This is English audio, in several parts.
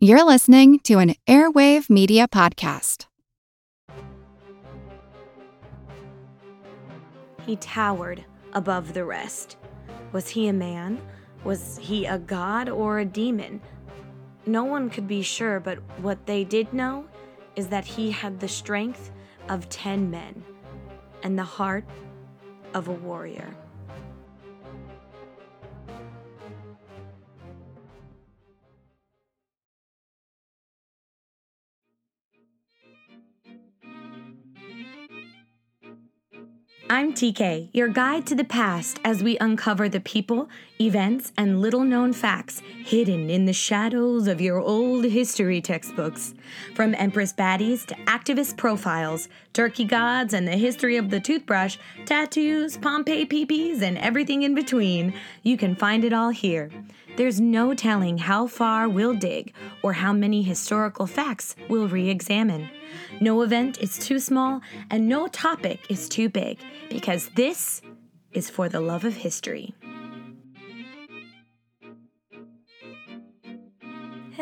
You're listening to an Airwave Media Podcast. He towered above the rest. Was he a man? Was he a god or a demon? No one could be sure, but what they did know is that he had the strength of ten men and the heart of a warrior. I'm TK, your guide to the past as we uncover the people, events, and little known facts hidden in the shadows of your old history textbooks. From Empress baddies to activist profiles, turkey gods and the history of the toothbrush, tattoos, Pompeii peepees, and everything in between, you can find it all here. There's no telling how far we'll dig or how many historical facts we'll re examine. No event is too small and no topic is too big because this is for the love of history.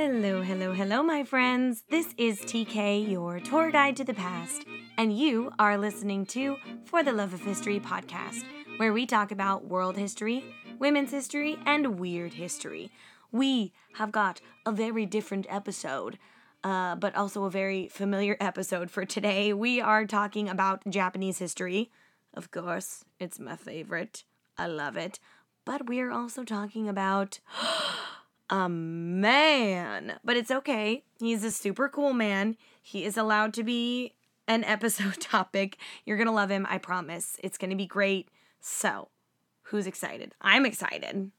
Hello, hello, hello, my friends. This is TK, your tour guide to the past, and you are listening to For the Love of History podcast, where we talk about world history, women's history, and weird history. We have got a very different episode uh, but also a very familiar episode for today. We are talking about Japanese history. Of course, it's my favorite. I love it. But we're also talking about a man. But it's okay. He's a super cool man. He is allowed to be an episode topic. You're going to love him, I promise. It's going to be great. So, who's excited? I'm excited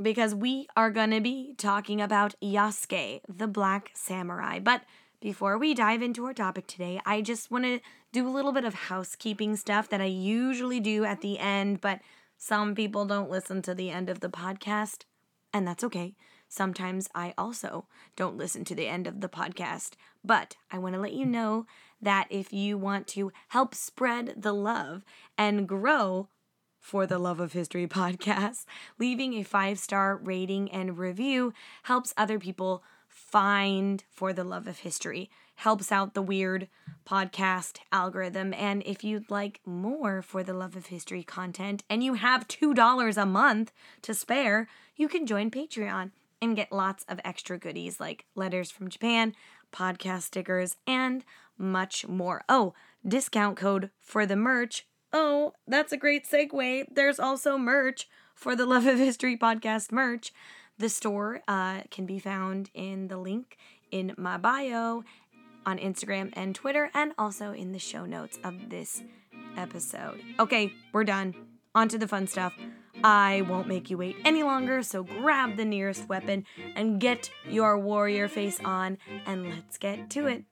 because we are going to be talking about Yasuke, the Black Samurai. But before we dive into our topic today, I just want to do a little bit of housekeeping stuff that I usually do at the end, but some people don't listen to the end of the podcast, and that's okay. Sometimes I also don't listen to the end of the podcast, but I want to let you know that if you want to help spread the love and grow for the Love of History podcast. Leaving a five star rating and review helps other people find For the Love of History, helps out the weird podcast algorithm. And if you'd like more For the Love of History content and you have $2 a month to spare, you can join Patreon and get lots of extra goodies like letters from Japan, podcast stickers, and much more. Oh, discount code for the merch Oh, that's a great segue. There's also merch for the Love of History podcast merch. The store uh, can be found in the link in my bio on Instagram and Twitter, and also in the show notes of this episode. Okay, we're done. On to the fun stuff. I won't make you wait any longer, so grab the nearest weapon and get your warrior face on, and let's get to it.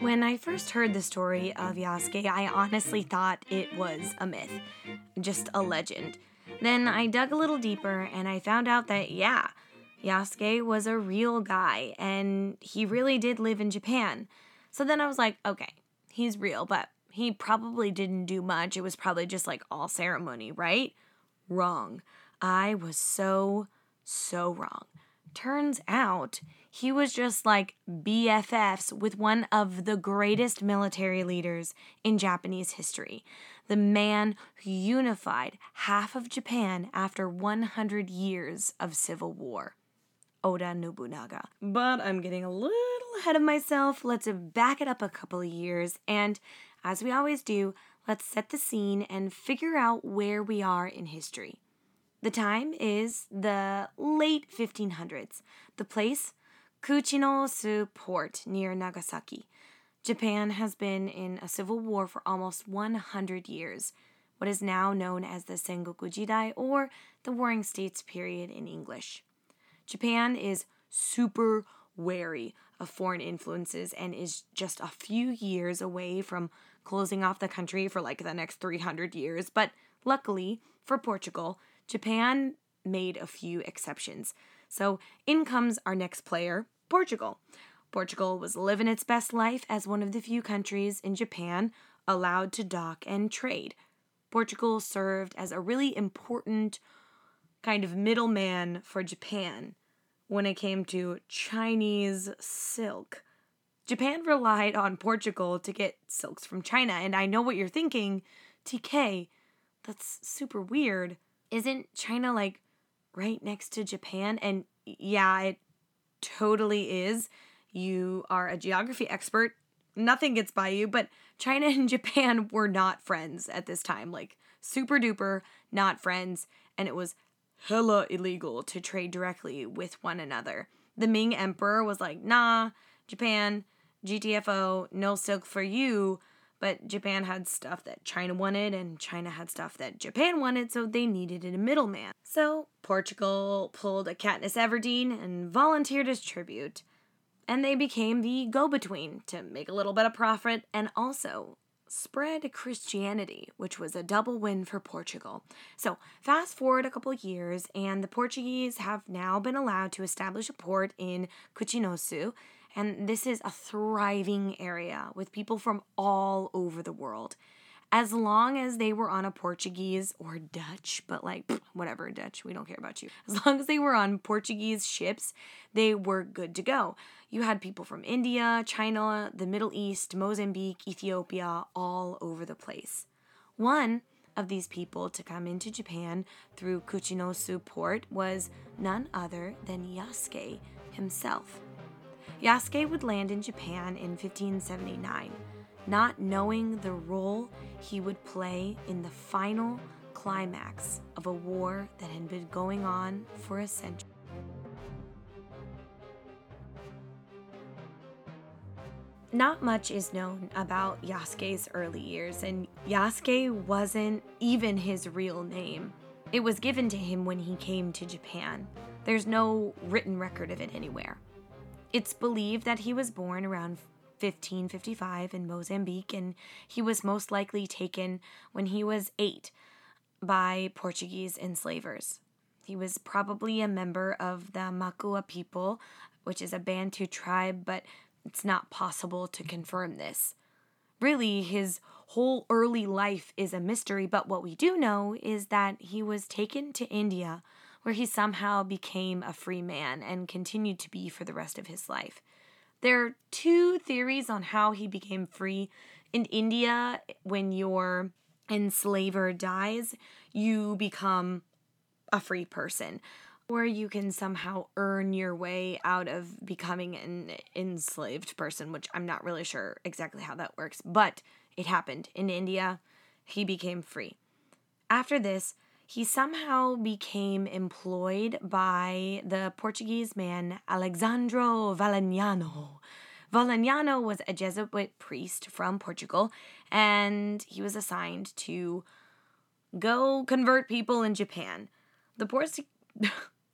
When I first heard the story of Yasuke, I honestly thought it was a myth, just a legend. Then I dug a little deeper and I found out that, yeah, Yasuke was a real guy and he really did live in Japan. So then I was like, okay, he's real, but he probably didn't do much. It was probably just like all ceremony, right? Wrong. I was so, so wrong. Turns out he was just like BFFs with one of the greatest military leaders in Japanese history, the man who unified half of Japan after 100 years of civil war. Oda Nobunaga. But I'm getting a little ahead of myself. Let's back it up a couple of years. And as we always do, let's set the scene and figure out where we are in history. The time is the late 1500s. The place, Kuchinosu port near Nagasaki. Japan has been in a civil war for almost 100 years, what is now known as the Sengoku Jidai or the Warring States period in English. Japan is super wary of foreign influences and is just a few years away from closing off the country for like the next 300 years, but luckily for Portugal, Japan made a few exceptions. So in comes our next player, Portugal. Portugal was living its best life as one of the few countries in Japan allowed to dock and trade. Portugal served as a really important kind of middleman for Japan when it came to Chinese silk. Japan relied on Portugal to get silks from China, and I know what you're thinking, TK, that's super weird. Isn't China like right next to Japan? And yeah, it totally is. You are a geography expert. Nothing gets by you, but China and Japan were not friends at this time. Like, super duper not friends. And it was hella illegal to trade directly with one another. The Ming Emperor was like, nah, Japan, GTFO, no silk for you. But Japan had stuff that China wanted, and China had stuff that Japan wanted, so they needed a middleman. So Portugal pulled a Katniss Everdeen and volunteered as tribute. And they became the go between to make a little bit of profit and also spread Christianity, which was a double win for Portugal. So, fast forward a couple years, and the Portuguese have now been allowed to establish a port in Kuchinosu, and this is a thriving area with people from all over the world as long as they were on a Portuguese or Dutch, but like whatever, Dutch, we don't care about you. As long as they were on Portuguese ships, they were good to go. You had people from India, China, the Middle East, Mozambique, Ethiopia, all over the place. One of these people to come into Japan through Kuchinosu port was none other than Yasuke himself. Yasuke would land in Japan in 1579 not knowing the role he would play in the final climax of a war that had been going on for a century. Not much is known about Yasuke's early years, and Yasuke wasn't even his real name. It was given to him when he came to Japan. There's no written record of it anywhere. It's believed that he was born around 1555 in Mozambique, and he was most likely taken when he was eight by Portuguese enslavers. He was probably a member of the Makua people, which is a Bantu tribe, but it's not possible to confirm this. Really, his whole early life is a mystery, but what we do know is that he was taken to India, where he somehow became a free man and continued to be for the rest of his life. There are two theories on how he became free. In India, when your enslaver dies, you become a free person. Or you can somehow earn your way out of becoming an enslaved person, which I'm not really sure exactly how that works, but it happened in India. He became free. After this, he somehow became employed by the Portuguese man Alexandro Valignano. Valignano was a Jesuit priest from Portugal, and he was assigned to go convert people in Japan. The Portuguese.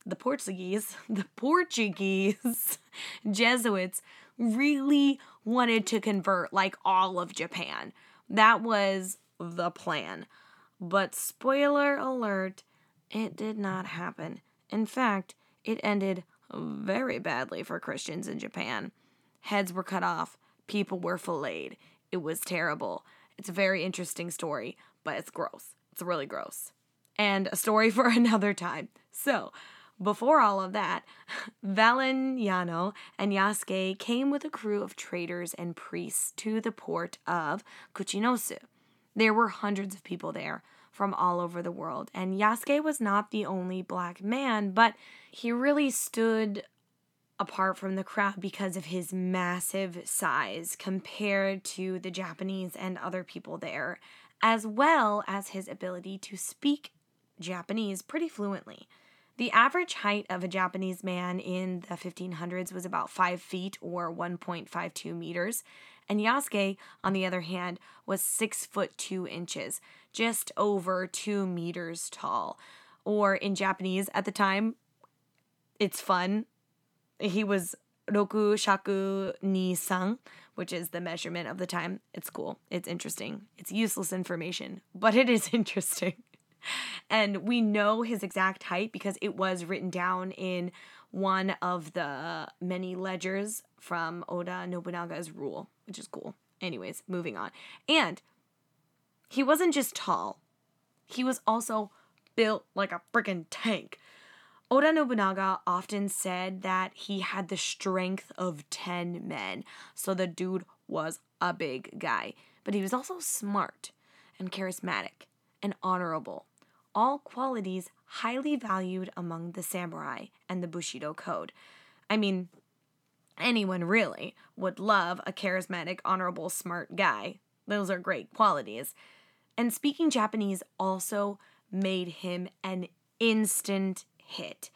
the Portuguese, the Portuguese Jesuits really wanted to convert like all of Japan. That was the plan. But spoiler alert, it did not happen. In fact, it ended very badly for Christians in Japan. Heads were cut off, people were filleted. It was terrible. It's a very interesting story, but it's gross. It's really gross. And a story for another time. So, before all of that, Valignano and Yasuke came with a crew of traders and priests to the port of Kuchinosu. There were hundreds of people there from all over the world, and Yasuke was not the only black man, but he really stood apart from the crowd because of his massive size compared to the Japanese and other people there, as well as his ability to speak Japanese pretty fluently. The average height of a Japanese man in the 1500s was about 5 feet or 1.52 meters, and Yasuke, on the other hand, was 6 foot 2 inches, just over 2 meters tall. Or in Japanese at the time, it's fun. He was roku shaku ni san, which is the measurement of the time. It's cool. It's interesting. It's useless information, but it is interesting and we know his exact height because it was written down in one of the many ledgers from Oda Nobunaga's rule, which is cool. Anyways, moving on. And he wasn't just tall, he was also built like a freaking tank. Oda Nobunaga often said that he had the strength of 10 men. So the dude was a big guy. But he was also smart and charismatic and honorable. All qualities highly valued among the samurai and the Bushido Code. I mean, anyone really would love a charismatic, honorable, smart guy. Those are great qualities. And speaking Japanese also made him an instant hit.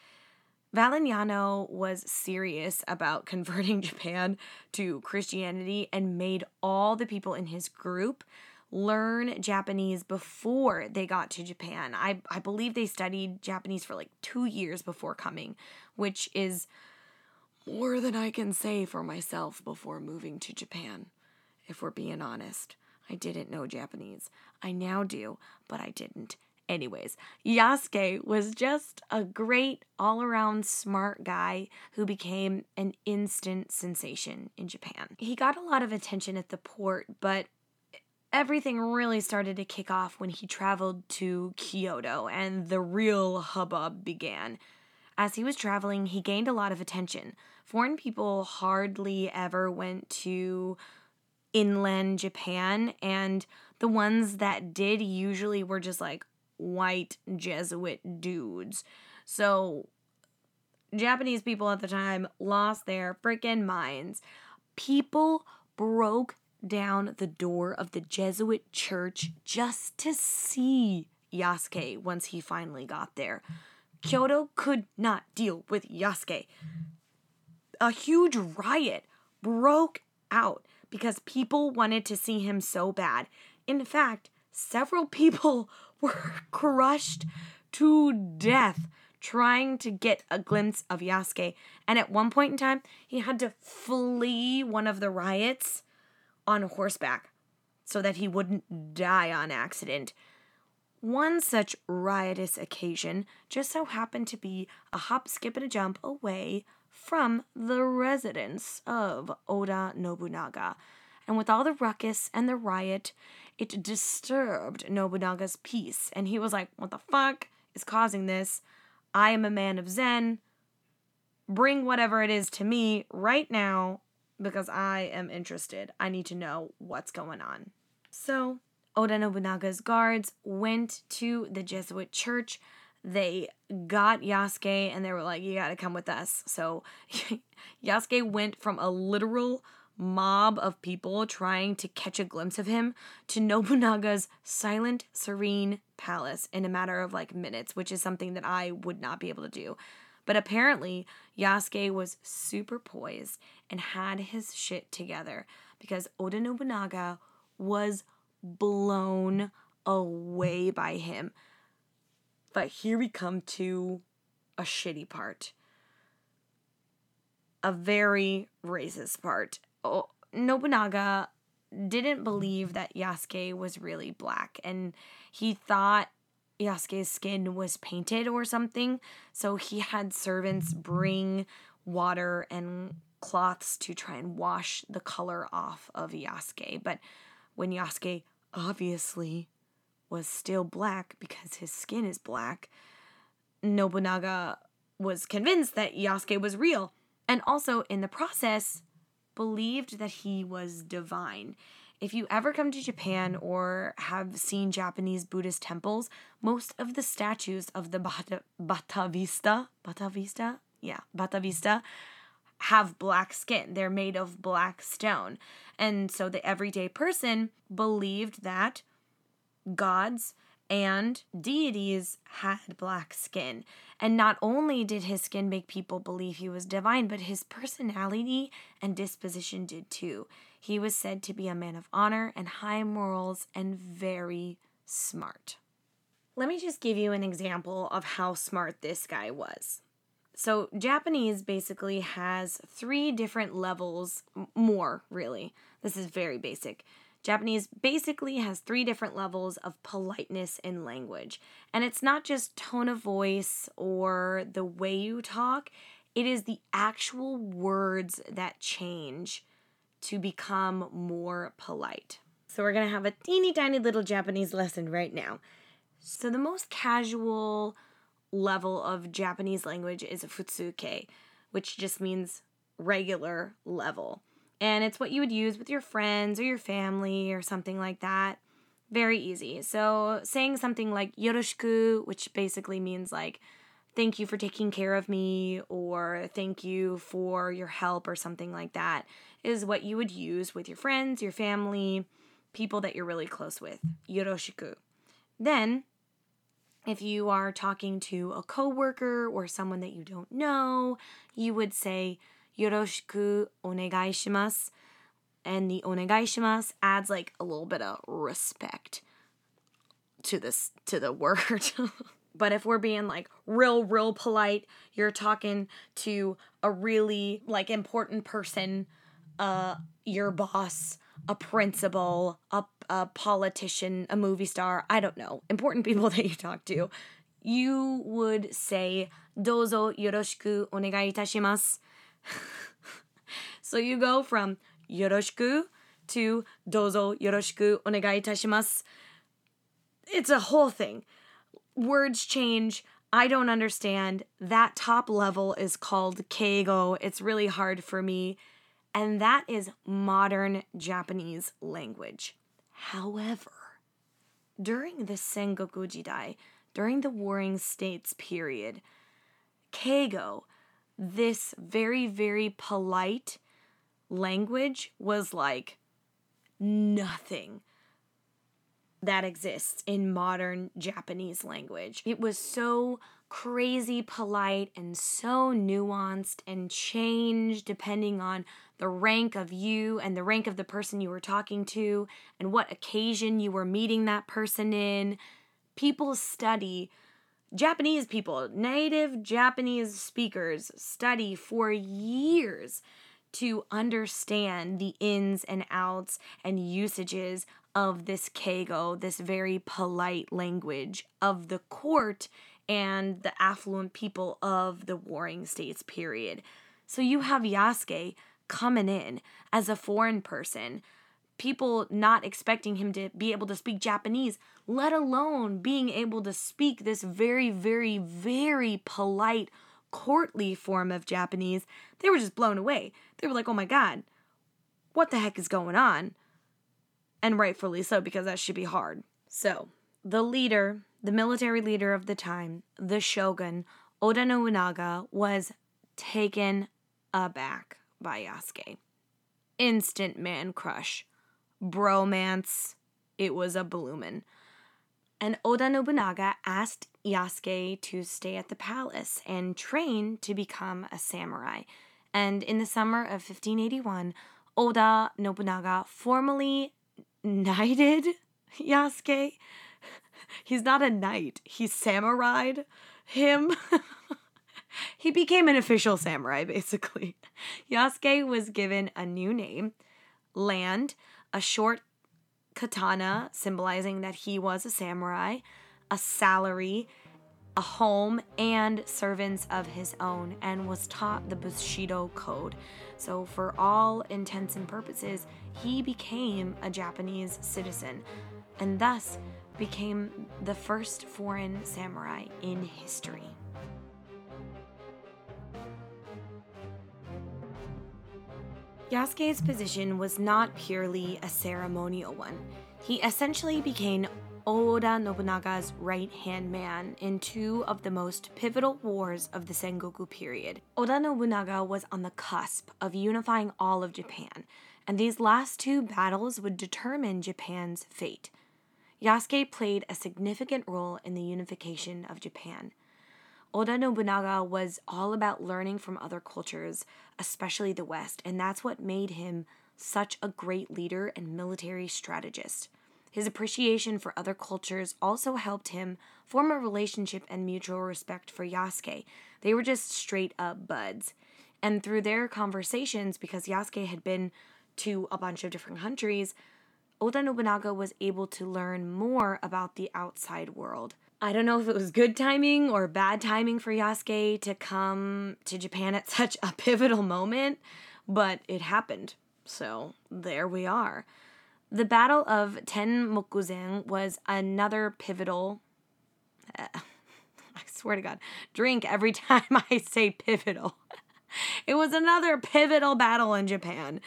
Valignano was serious about converting Japan to Christianity and made all the people in his group learn Japanese before they got to Japan. I, I believe they studied Japanese for like two years before coming, which is more than I can say for myself before moving to Japan, if we're being honest. I didn't know Japanese. I now do, but I didn't. Anyways, Yasuke was just a great all around smart guy who became an instant sensation in Japan. He got a lot of attention at the port, but everything really started to kick off when he traveled to Kyoto and the real hubbub began. As he was traveling, he gained a lot of attention. Foreign people hardly ever went to inland Japan, and the ones that did usually were just like white Jesuit dudes. So, Japanese people at the time lost their freaking minds. People broke down the door of the Jesuit church just to see Yasuke once he finally got there. Kyoto could not deal with Yasuke. A huge riot broke out because people wanted to see him so bad. In fact, several people were crushed to death trying to get a glimpse of Yasuke. And at one point in time, he had to flee one of the riots on horseback so that he wouldn't die on accident. One such riotous occasion just so happened to be a hop, skip, and a jump away from the residence of Oda Nobunaga. And with all the ruckus and the riot, it disturbed Nobunaga's peace. And he was like, What the fuck is causing this? I am a man of Zen. Bring whatever it is to me right now because I am interested. I need to know what's going on. So, Oda Nobunaga's guards went to the Jesuit church. They got Yasuke and they were like, You gotta come with us. So, Yasuke went from a literal mob of people trying to catch a glimpse of him to Nobunaga's silent, serene palace in a matter of like minutes, which is something that I would not be able to do. But apparently, Yasuke was super poised and had his shit together because Oda Nobunaga was blown away by him. But here we come to a shitty part. A very racist part. Oh, Nobunaga didn't believe that Yasuke was really black and he thought Yasuke's skin was painted or something. So he had servants bring water and cloths to try and wash the color off of Yasuke. But when Yasuke obviously was still black because his skin is black, Nobunaga was convinced that Yasuke was real. And also, in the process, believed that he was divine. If you ever come to Japan or have seen Japanese Buddhist temples, most of the statues of the Bata, Bata Vista, Bata Vista, yeah, Bata Vista, have black skin. They're made of black stone. And so the everyday person believed that gods and deities had black skin. And not only did his skin make people believe he was divine, but his personality and disposition did too. He was said to be a man of honor and high morals and very smart. Let me just give you an example of how smart this guy was. So, Japanese basically has three different levels, more really. This is very basic. Japanese basically has three different levels of politeness in language. And it's not just tone of voice or the way you talk, it is the actual words that change to become more polite. So we're to have a teeny tiny little Japanese lesson right now. So the most casual level of Japanese language is futsuke, which just means regular level. And it's what you would use with your friends or your family or something like that. Very easy. So saying something like yoroshiku, which basically means like thank you for taking care of me or thank you for your help or something like that is what you would use with your friends, your family, people that you're really close with. Yoroshiku. Then if you are talking to a coworker or someone that you don't know, you would say yoroshiku onegai shimasu. And the onegai shimasu adds like a little bit of respect to this to the word. but if we're being like real real polite, you're talking to a really like important person, uh your boss, a principal, a, a politician, a movie star, I don't know, important people that you talk to, you would say, Dozo yoroshiku onegai itashimasu. so you go from yoroshiku to dozo yoroshiku onegai itashimasu. It's a whole thing. Words change. I don't understand. That top level is called keigo. It's really hard for me and that is modern Japanese language. However, during the Sengoku Jidai, during the Warring States period, Keigo, this very, very polite language, was like nothing that exists in modern Japanese language. It was so crazy polite and so nuanced and changed depending on the rank of you and the rank of the person you were talking to and what occasion you were meeting that person in. People study, Japanese people, native Japanese speakers study for years to understand the ins and outs and usages of this keigo, this very polite language of the court and the affluent people of the warring states period. So you have Yasuke coming in as a foreign person, people not expecting him to be able to speak Japanese, let alone being able to speak this very, very, very polite, courtly form of Japanese. They were just blown away. They were like, oh my God, what the heck is going on? And rightfully so, because that should be hard. So, the leader the military leader of the time, the shogun, Oda Nobunaga, was taken aback by Yasuke. Instant man crush. Bromance. It was a bloomin'. And Oda Nobunaga asked Yasuke to stay at the palace and train to become a samurai. And in the summer of 1581, Oda Nobunaga formally knighted Yasuke he's not a knight, he's samurai'd him. he became an official samurai, basically. Yasuke was given a new name, land, a short katana symbolizing that he was a samurai, a salary, a home, and servants of his own, and was taught the Bushido Code. So, for all intents and purposes, he became a Japanese citizen, and thus became the first foreign samurai in history. Yasuke's position was not purely a ceremonial one. He essentially became Oda Nobunaga's right hand man in two of the most pivotal wars of the Sengoku period. Oda Nobunaga was on the cusp of unifying all of Japan, and these last two battles would determine Japan's fate. Yasuke played a significant role in the unification of Japan. Oda Nobunaga was all about learning from other cultures, especially the West, and that's what made him such a great leader and military strategist. His appreciation for other cultures also helped him form a relationship and mutual respect for Yasuke. They were just straight up buds. And through their conversations, because Yasuke had been to a bunch of different countries, Oda Nobunaga was able to learn more about the outside world. I don't know if it was good timing or bad timing for Yasuke to come to Japan at such a pivotal moment, but it happened. So there we are. The Battle of Tenmokuzan was another pivotal uh, I swear to God, drink every time I say pivotal. it was another pivotal battle in Japan.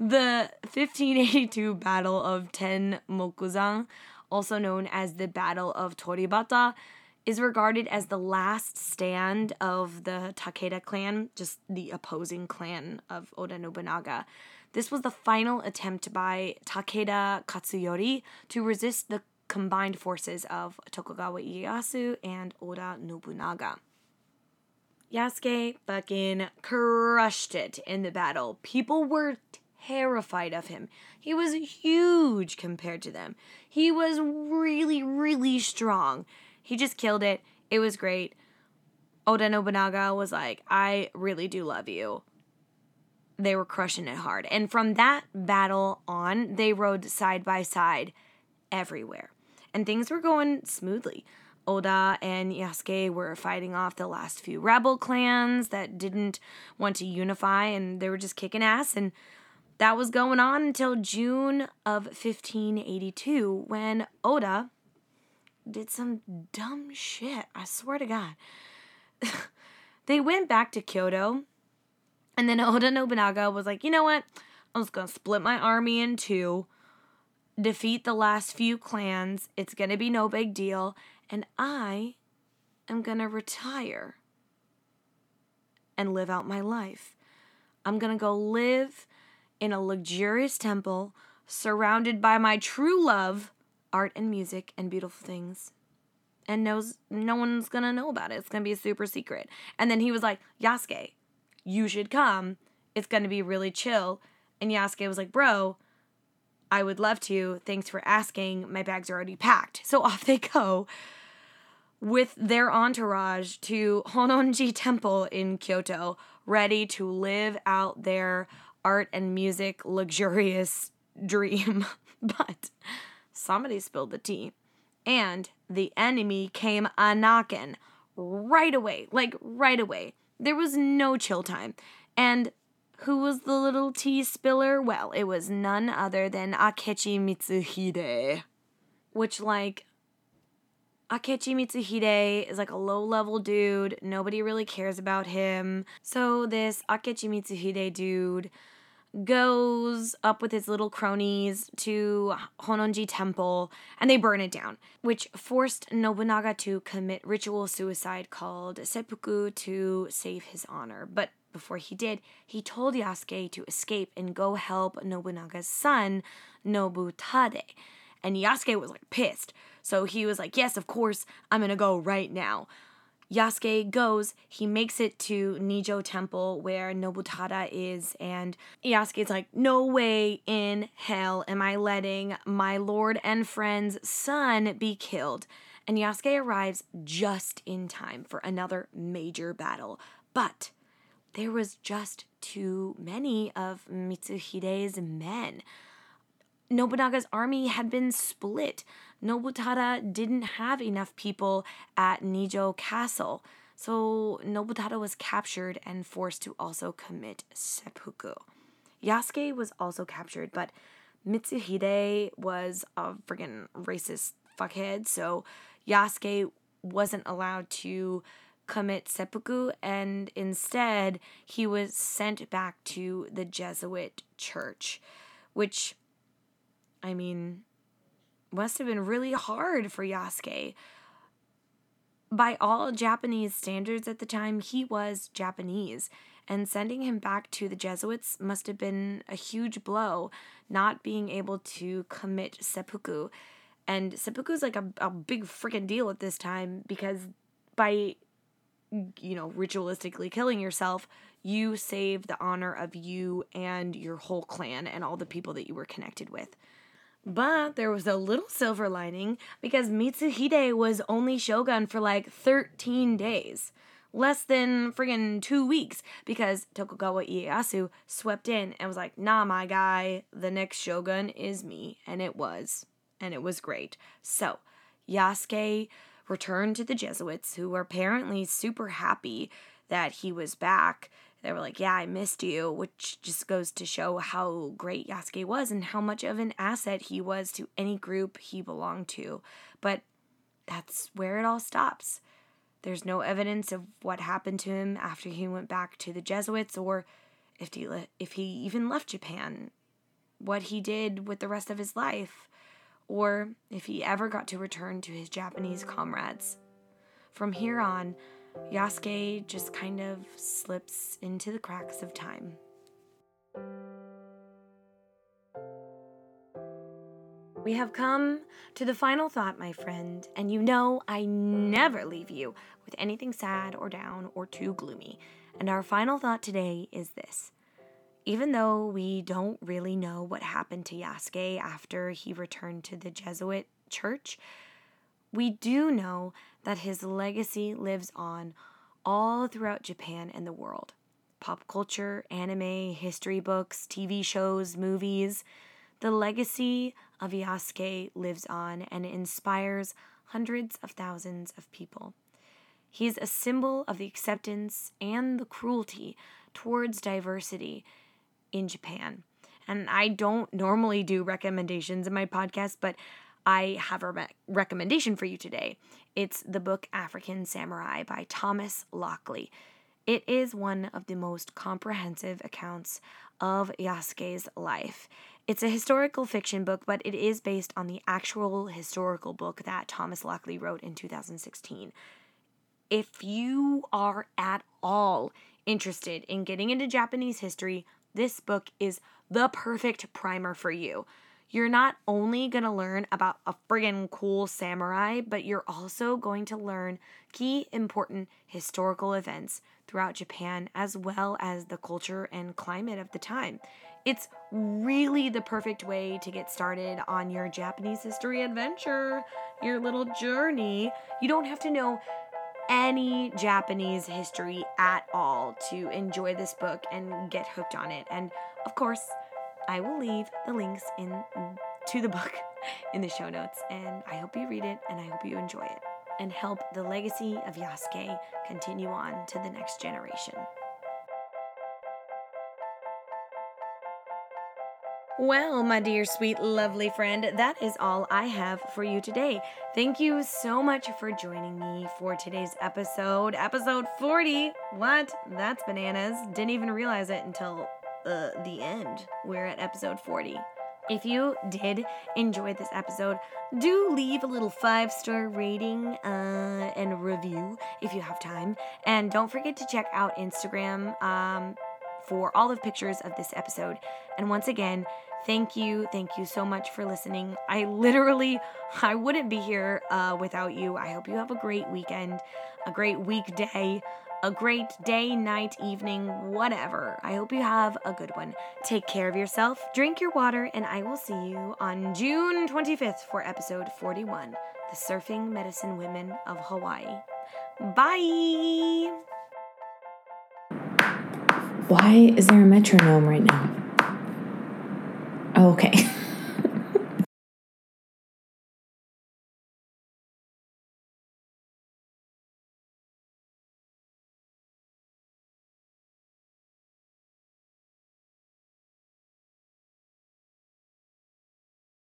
The 1582 Battle of Ten Mokuzan, also known as the Battle of Toriibata, is regarded as the last stand of the Takeda clan, just the opposing clan of Oda Nobunaga. This was the final attempt by Takeda Katsuyori to resist the combined forces of Tokugawa Ieyasu and Oda Nobunaga. Yasuke fucking crushed it in the battle. People were terrified of him. He was huge compared to them. He was really, really strong. He just killed it. It was great. Oda Nobunaga was like, I really do love you. They were crushing it hard. And from that battle on, they rode side by side everywhere. And things were going smoothly. Oda and Yasuke were fighting off the last few rebel clans that didn't want to unify and they were just kicking ass. And that was going on until June of 1582 when Oda did some dumb shit. I swear to God. they went back to Kyoto, and then Oda Nobunaga was like, you know what? I'm just gonna split my army in two, defeat the last few clans. It's gonna be no big deal, and I am gonna retire and live out my life. I'm gonna go live in a luxurious temple surrounded by my true love, art and music and beautiful things. And knows no one's gonna know about it. It's gonna be a super secret. And then he was like, Yasuke, you should come. It's gonna be really chill. And Yasuke was like, Bro, I would love to. Thanks for asking. My bags are already packed. So off they go with their entourage to Honnoji Temple in Kyoto, ready to live out their art and music luxurious dream. but somebody spilled the tea. And the enemy came a right away. Like, right away. There was no chill time. And who was the little tea spiller? Well, it was none other than Akechi Mitsuhide. Which, like, Akechi Mitsuhide is like a low level dude. Nobody really cares about him. So, this Akechi Mitsuhide dude goes up with his little cronies to Honnoji Temple and they burn it down, which forced Nobunaga to commit ritual suicide called seppuku to save his honor. But before he did, he told Yasuke to escape and go help Nobunaga's son, Nobutada. And Yasuke was like pissed. So he was like, Yes, of course, I'm gonna go right now. Yasuke goes, he makes it to Nijo Temple where Nobutada is, and Yasuke's like, No way in hell am I letting my lord and friend's son be killed. And Yasuke arrives just in time for another major battle. But there was just too many of Mitsuhide's men. Nobunaga's army had been split. Nobutada didn't have enough people at Nijo Castle, so Nobutada was captured and forced to also commit seppuku. Yasuke was also captured, but Mitsuhide was a friggin' racist fuckhead, so Yasuke wasn't allowed to commit seppuku, and instead he was sent back to the Jesuit church, which I mean, must have been really hard for Yasuke. By all Japanese standards at the time, he was Japanese, and sending him back to the Jesuits must have been a huge blow, not being able to commit seppuku. And seppuku is like a, a big freaking deal at this time because by, you know, ritualistically killing yourself, you save the honor of you and your whole clan and all the people that you were connected with. But there was a little silver lining because Mitsuhide was only shogun for like 13 days. Less than friggin' two weeks because Tokugawa Ieyasu swept in and was like, nah, my guy, the next shogun is me. And it was. And it was great. So, Yasuke returned to the Jesuits, who were apparently super happy that he was back they were like, Yeah, I missed you, which just goes to show how great Yasuke was and how much of an asset he was to any group he belonged to. But that's where it all stops. There's no evidence of what happened to him after he went back to the Jesuits or if he, le- if he even left Japan, what he did with the rest of his life, or if he ever got to return to his Japanese comrades. From here on, Yasuke just kind of slips into the cracks of time. We have come to the final thought, my friend, and you know I never leave you with anything sad or down or too gloomy. And our final thought today is this. Even though we don't really know what happened to Yasuke after he returned to the Jesuit church, we do know that his legacy lives on all throughout Japan and the world. Pop culture, anime, history books, TV shows, movies. The legacy of Yasuke lives on and inspires hundreds of thousands of people. He is a symbol of the acceptance and the cruelty towards diversity in Japan. And I don't normally do recommendations in my podcast, but I have a re- recommendation for you today. It's the book African Samurai by Thomas Lockley. It is one of the most comprehensive accounts of Yasuke's life. It's a historical fiction book, but it is based on the actual historical book that Thomas Lockley wrote in 2016. If you are at all interested in getting into Japanese history, this book is the perfect primer for you you're not only going to learn about a friggin' cool samurai, but you're also going to learn key important historical events throughout Japan as well as the culture and climate of the time. It's really the perfect way to get started on your Japanese history adventure, your little journey. You don't have to know any Japanese history at all to enjoy this book and get hooked on it. And of course, I will leave the links in to the book in the show notes, and I hope you read it and I hope you enjoy it and help the legacy of Yasuke continue on to the next generation. Well, my dear, sweet, lovely friend, that is all I have for you today. Thank you so much for joining me for today's episode, episode 40. What? That's bananas. Didn't even realize it until the end. We're at episode 40. If you did enjoy this episode, do leave a little five star rating uh, and review if you have time. And don't forget to check out Instagram um, for all the pictures of this episode. And once again, thank you, thank you so much for listening. I literally, I wouldn't be here uh, without you. I hope you have a great weekend, a great weekday a great day, night, evening, whatever. I hope you have a good one. Take care of yourself, drink your water, and I will see you on June 25th for episode 41 The Surfing Medicine Women of Hawaii. Bye! Why is there a metronome right now? Oh, okay.